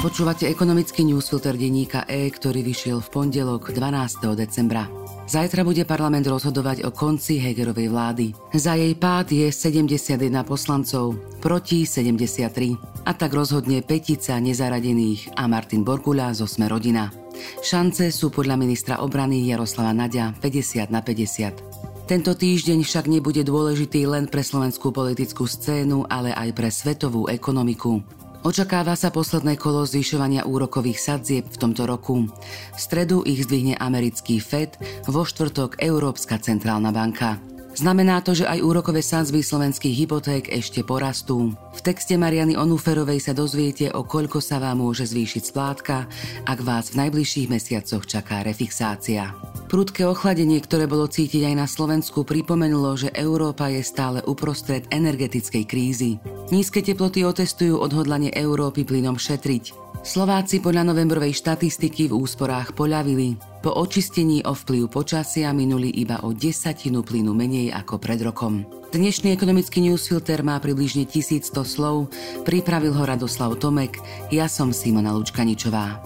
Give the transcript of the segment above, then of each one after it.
Počúvate ekonomický newsfilter denníka E, ktorý vyšiel v pondelok 12. decembra. Zajtra bude parlament rozhodovať o konci Hegerovej vlády. Za jej pád je 71 poslancov, proti 73. A tak rozhodne petica nezaradených a Martin Borgula zo Sme rodina. Šance sú podľa ministra obrany Jaroslava Nadia 50 na 50. Tento týždeň však nebude dôležitý len pre slovenskú politickú scénu, ale aj pre svetovú ekonomiku. Očakáva sa posledné kolo zvyšovania úrokových sadzieb v tomto roku. V stredu ich zdvihne americký FED, vo štvrtok Európska centrálna banka. Znamená to, že aj úrokové sadzby slovenských hypoték ešte porastú. V texte Mariany Onuferovej sa dozviete, o koľko sa vám môže zvýšiť splátka, ak vás v najbližších mesiacoch čaká refixácia. Prudké ochladenie, ktoré bolo cítiť aj na Slovensku, pripomenulo, že Európa je stále uprostred energetickej krízy. Nízke teploty otestujú odhodlanie Európy plynom šetriť. Slováci podľa novembrovej štatistiky v úsporách poľavili. Po očistení o vplyv počasia minuli iba o desatinu plynu menej ako pred rokom. Dnešný ekonomický newsfilter má približne 1100 slov, pripravil ho Radoslav Tomek, ja som Simona Lučkaničová.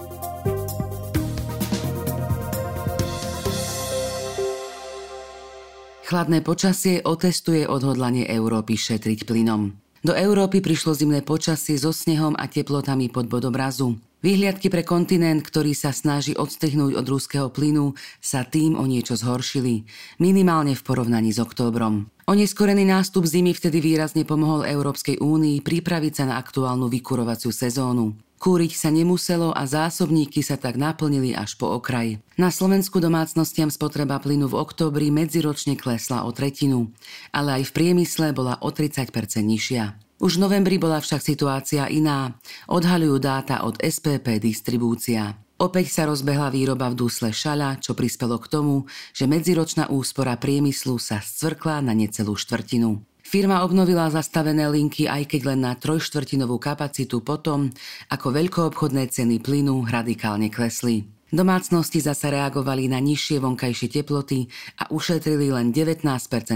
Chladné počasie otestuje odhodlanie Európy šetriť plynom. Do Európy prišlo zimné počasie so snehom a teplotami pod bodobrazu. Vyhliadky pre kontinent, ktorý sa snaží odstrihnúť od ruského plynu, sa tým o niečo zhoršili, minimálne v porovnaní s októbrom. Oneskorený nástup zimy vtedy výrazne pomohol Európskej únii pripraviť sa na aktuálnu vykurovaciu sezónu. Kúriť sa nemuselo a zásobníky sa tak naplnili až po okraj. Na Slovensku domácnostiam spotreba plynu v októbri medziročne klesla o tretinu, ale aj v priemysle bola o 30% nižšia. Už v novembri bola však situácia iná, odhaľujú dáta od SPP Distribúcia. Opäť sa rozbehla výroba v dúsle šala, čo prispelo k tomu, že medziročná úspora priemyslu sa scvrkla na necelú štvrtinu. Firma obnovila zastavené linky aj keď len na trojštvrtinovú kapacitu potom, ako veľkoobchodné ceny plynu radikálne klesli. Domácnosti zasa reagovali na nižšie vonkajšie teploty a ušetrili len 19%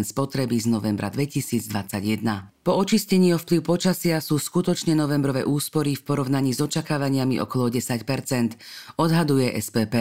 spotreby z novembra 2021. Po očistení o vplyv počasia sú skutočne novembrové úspory v porovnaní s očakávaniami okolo 10% odhaduje SPP.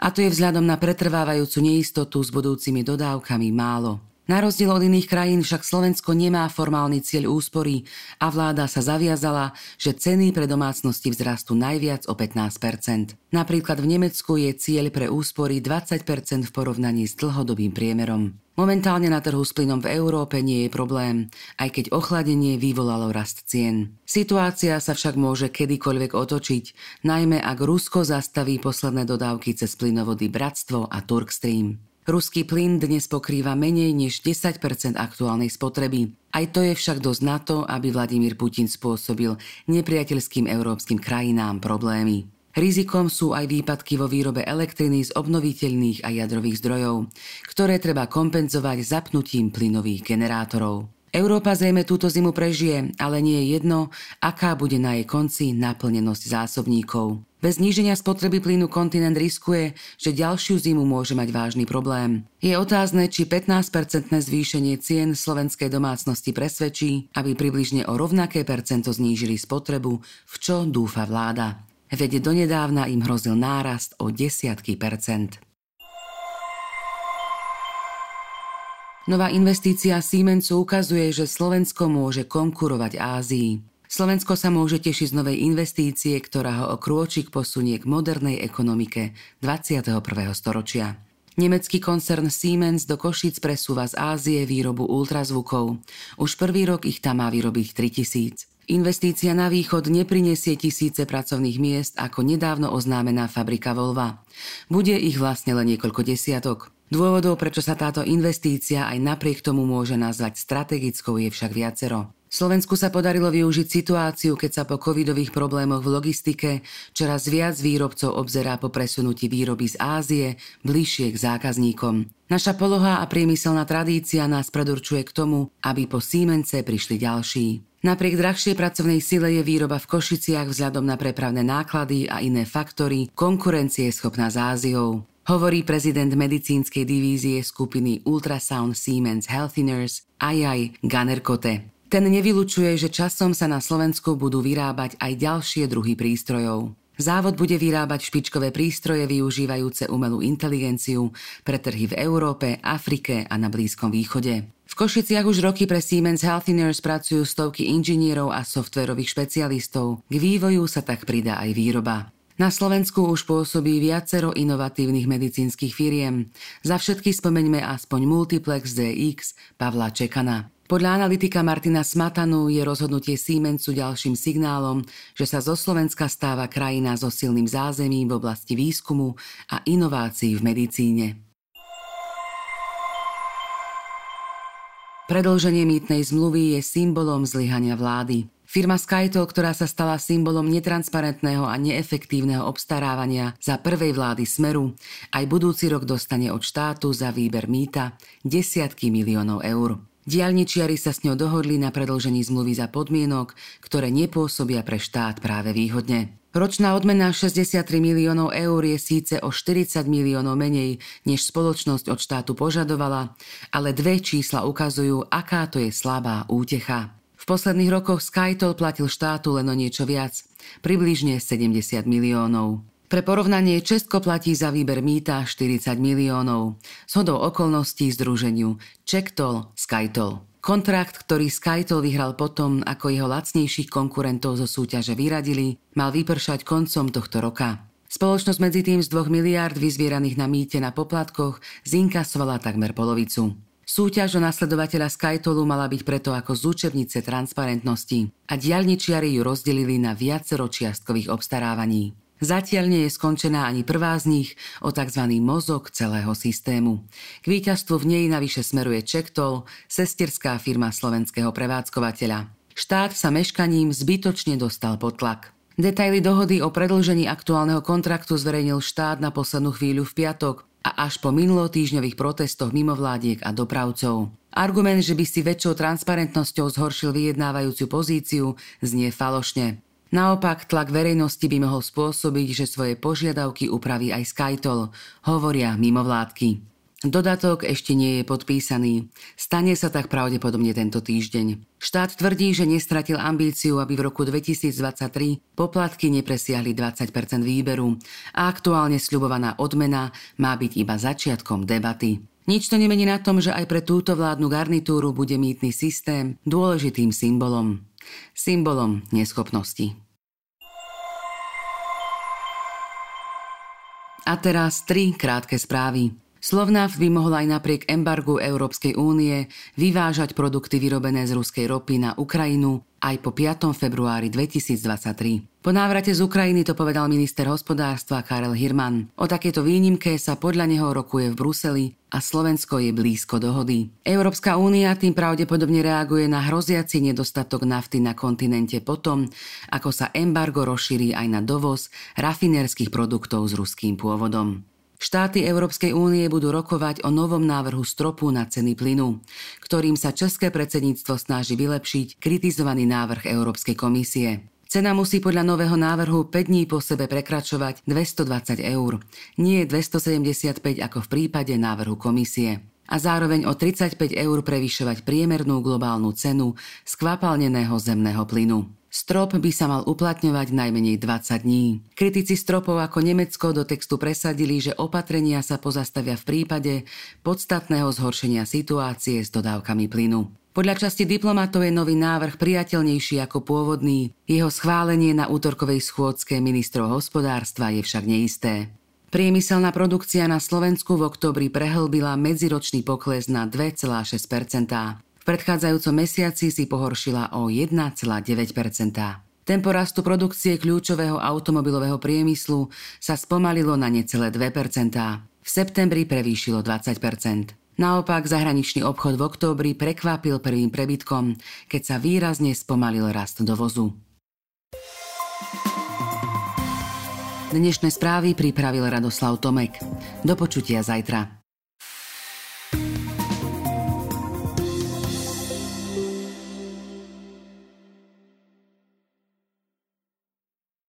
A to je vzhľadom na pretrvávajúcu neistotu s budúcimi dodávkami málo. Na rozdiel od iných krajín však Slovensko nemá formálny cieľ úspory a vláda sa zaviazala, že ceny pre domácnosti vzrastú najviac o 15% Napríklad v Nemecku je cieľ pre úspory 20% v porovnaní s dlhodobým priemerom. Momentálne na trhu s plynom v Európe nie je problém, aj keď ochladenie vyvolalo rast cien. Situácia sa však môže kedykoľvek otočiť, najmä ak Rusko zastaví posledné dodávky cez plynovody Bratstvo a Turkstream. Ruský plyn dnes pokrýva menej než 10% aktuálnej spotreby. Aj to je však dosť na to, aby Vladimír Putin spôsobil nepriateľským európskym krajinám problémy. Rizikom sú aj výpadky vo výrobe elektriny z obnoviteľných a jadrových zdrojov, ktoré treba kompenzovať zapnutím plynových generátorov. Európa zrejme túto zimu prežije, ale nie je jedno, aká bude na jej konci naplnenosť zásobníkov. Bez zníženia spotreby plynu kontinent riskuje, že ďalšiu zimu môže mať vážny problém. Je otázne, či 15-percentné zvýšenie cien slovenskej domácnosti presvedčí, aby približne o rovnaké percento znížili spotrebu, v čo dúfa vláda. Veď donedávna im hrozil nárast o desiatky percent. Nová investícia Siemensu ukazuje, že Slovensko môže konkurovať Ázii. Slovensko sa môže tešiť z novej investície, ktorá ho o krôčik posunie k modernej ekonomike 21. storočia. Nemecký koncern Siemens do Košíc presúva z Ázie výrobu ultrazvukov. Už prvý rok ich tam má vyrobiť 3000. Investícia na východ neprinesie tisíce pracovných miest ako nedávno oznámená fabrika Volva. Bude ich vlastne len niekoľko desiatok. Dôvodov, prečo sa táto investícia aj napriek tomu môže nazvať strategickou, je však viacero. Slovensku sa podarilo využiť situáciu, keď sa po covidových problémoch v logistike čoraz viac výrobcov obzerá po presunutí výroby z Ázie bližšie k zákazníkom. Naša poloha a priemyselná tradícia nás predurčuje k tomu, aby po Siemence prišli ďalší. Napriek drahšej pracovnej sile je výroba v Košiciach vzhľadom na prepravné náklady a iné faktory konkurencie schopná s Áziou hovorí prezident medicínskej divízie skupiny Ultrasound Siemens Healthiners Ajaj Ganerkote. Ten nevylučuje, že časom sa na Slovensku budú vyrábať aj ďalšie druhy prístrojov. Závod bude vyrábať špičkové prístroje využívajúce umelú inteligenciu pre trhy v Európe, Afrike a na Blízkom východe. V Košiciach už roky pre Siemens Healthineers pracujú stovky inžinierov a softverových špecialistov. K vývoju sa tak pridá aj výroba. Na Slovensku už pôsobí viacero inovatívnych medicínskych firiem. Za všetky spomeňme aspoň Multiplex DX Pavla Čekana. Podľa analytika Martina Smatanu je rozhodnutie Siemensu ďalším signálom, že sa zo Slovenska stáva krajina so silným zázemím v oblasti výskumu a inovácií v medicíne. Predlženie mýtnej zmluvy je symbolom zlyhania vlády. Firma Skytel, ktorá sa stala symbolom netransparentného a neefektívneho obstarávania za prvej vlády Smeru, aj budúci rok dostane od štátu za výber mýta desiatky miliónov eur. Dialničiari sa s ňou dohodli na predlžení zmluvy za podmienok, ktoré nepôsobia pre štát práve výhodne. Ročná odmena 63 miliónov eur je síce o 40 miliónov menej, než spoločnosť od štátu požadovala, ale dve čísla ukazujú, aká to je slabá útecha. V posledných rokoch Skytol platil štátu len o niečo viac, približne 70 miliónov. Pre porovnanie Česko platí za výber mýta 40 miliónov. S hodou okolností združeniu Čektol Skytol. Kontrakt, ktorý Skytol vyhral potom, ako jeho lacnejších konkurentov zo súťaže vyradili, mal vypršať koncom tohto roka. Spoločnosť medzi tým z 2 miliárd vyzvieraných na mýte na poplatkoch zinkasovala takmer polovicu. Súťaž o nasledovateľa Skytolu mala byť preto ako z učebnice transparentnosti a diaľničiari ju rozdelili na viacero čiastkových obstarávaní. Zatiaľ nie je skončená ani prvá z nich o tzv. mozog celého systému. K víťazstvu v nej navyše smeruje Čektol, sesterská firma slovenského prevádzkovateľa. Štát sa meškaním zbytočne dostal pod tlak. Detaily dohody o predlžení aktuálneho kontraktu zverejnil štát na poslednú chvíľu v piatok a až po minulotýžňových protestoch mimovládiek a dopravcov. Argument, že by si väčšou transparentnosťou zhoršil vyjednávajúcu pozíciu, znie falošne. Naopak, tlak verejnosti by mohol spôsobiť, že svoje požiadavky upraví aj Skytol, hovoria mimovládky. Dodatok ešte nie je podpísaný. Stane sa tak pravdepodobne tento týždeň. Štát tvrdí, že nestratil ambíciu, aby v roku 2023 poplatky nepresiahli 20% výberu a aktuálne sľubovaná odmena má byť iba začiatkom debaty. Nič to nemení na tom, že aj pre túto vládnu garnitúru bude mýtny systém dôležitým symbolom. Symbolom neschopnosti. A teraz tri krátke správy. Slovnaft by mohla aj napriek embargu Európskej únie vyvážať produkty vyrobené z ruskej ropy na Ukrajinu aj po 5. februári 2023. Po návrate z Ukrajiny to povedal minister hospodárstva Karel Hirman. O takéto výnimke sa podľa neho rokuje v Bruseli a Slovensko je blízko dohody. Európska únia tým pravdepodobne reaguje na hroziaci nedostatok nafty na kontinente potom, ako sa embargo rozšíri aj na dovoz rafinerských produktov s ruským pôvodom. Štáty Európskej únie budú rokovať o novom návrhu stropu na ceny plynu, ktorým sa české predsedníctvo snaží vylepšiť kritizovaný návrh Európskej komisie. Cena musí podľa nového návrhu 5 dní po sebe prekračovať 220 eur, nie 275 ako v prípade návrhu komisie a zároveň o 35 eur prevyšovať priemernú globálnu cenu skvapalneného zemného plynu. Strop by sa mal uplatňovať najmenej 20 dní. Kritici stropov ako Nemecko do textu presadili, že opatrenia sa pozastavia v prípade podstatného zhoršenia situácie s dodávkami plynu. Podľa časti diplomatov je nový návrh priateľnejší ako pôvodný, jeho schválenie na útorkovej schôdzke ministrov hospodárstva je však neisté. Priemyselná produkcia na Slovensku v oktobri prehlbila medziročný pokles na 2,6 v predchádzajúcom mesiaci si pohoršila o 1,9 Tempo rastu produkcie kľúčového automobilového priemyslu sa spomalilo na necelé 2 V septembri prevýšilo 20% Naopak zahraničný obchod v októbri prekvapil prvým prebytkom, keď sa výrazne spomalil rast dovozu. Dnešné správy pripravil Radoslav Tomek. Do počutia zajtra.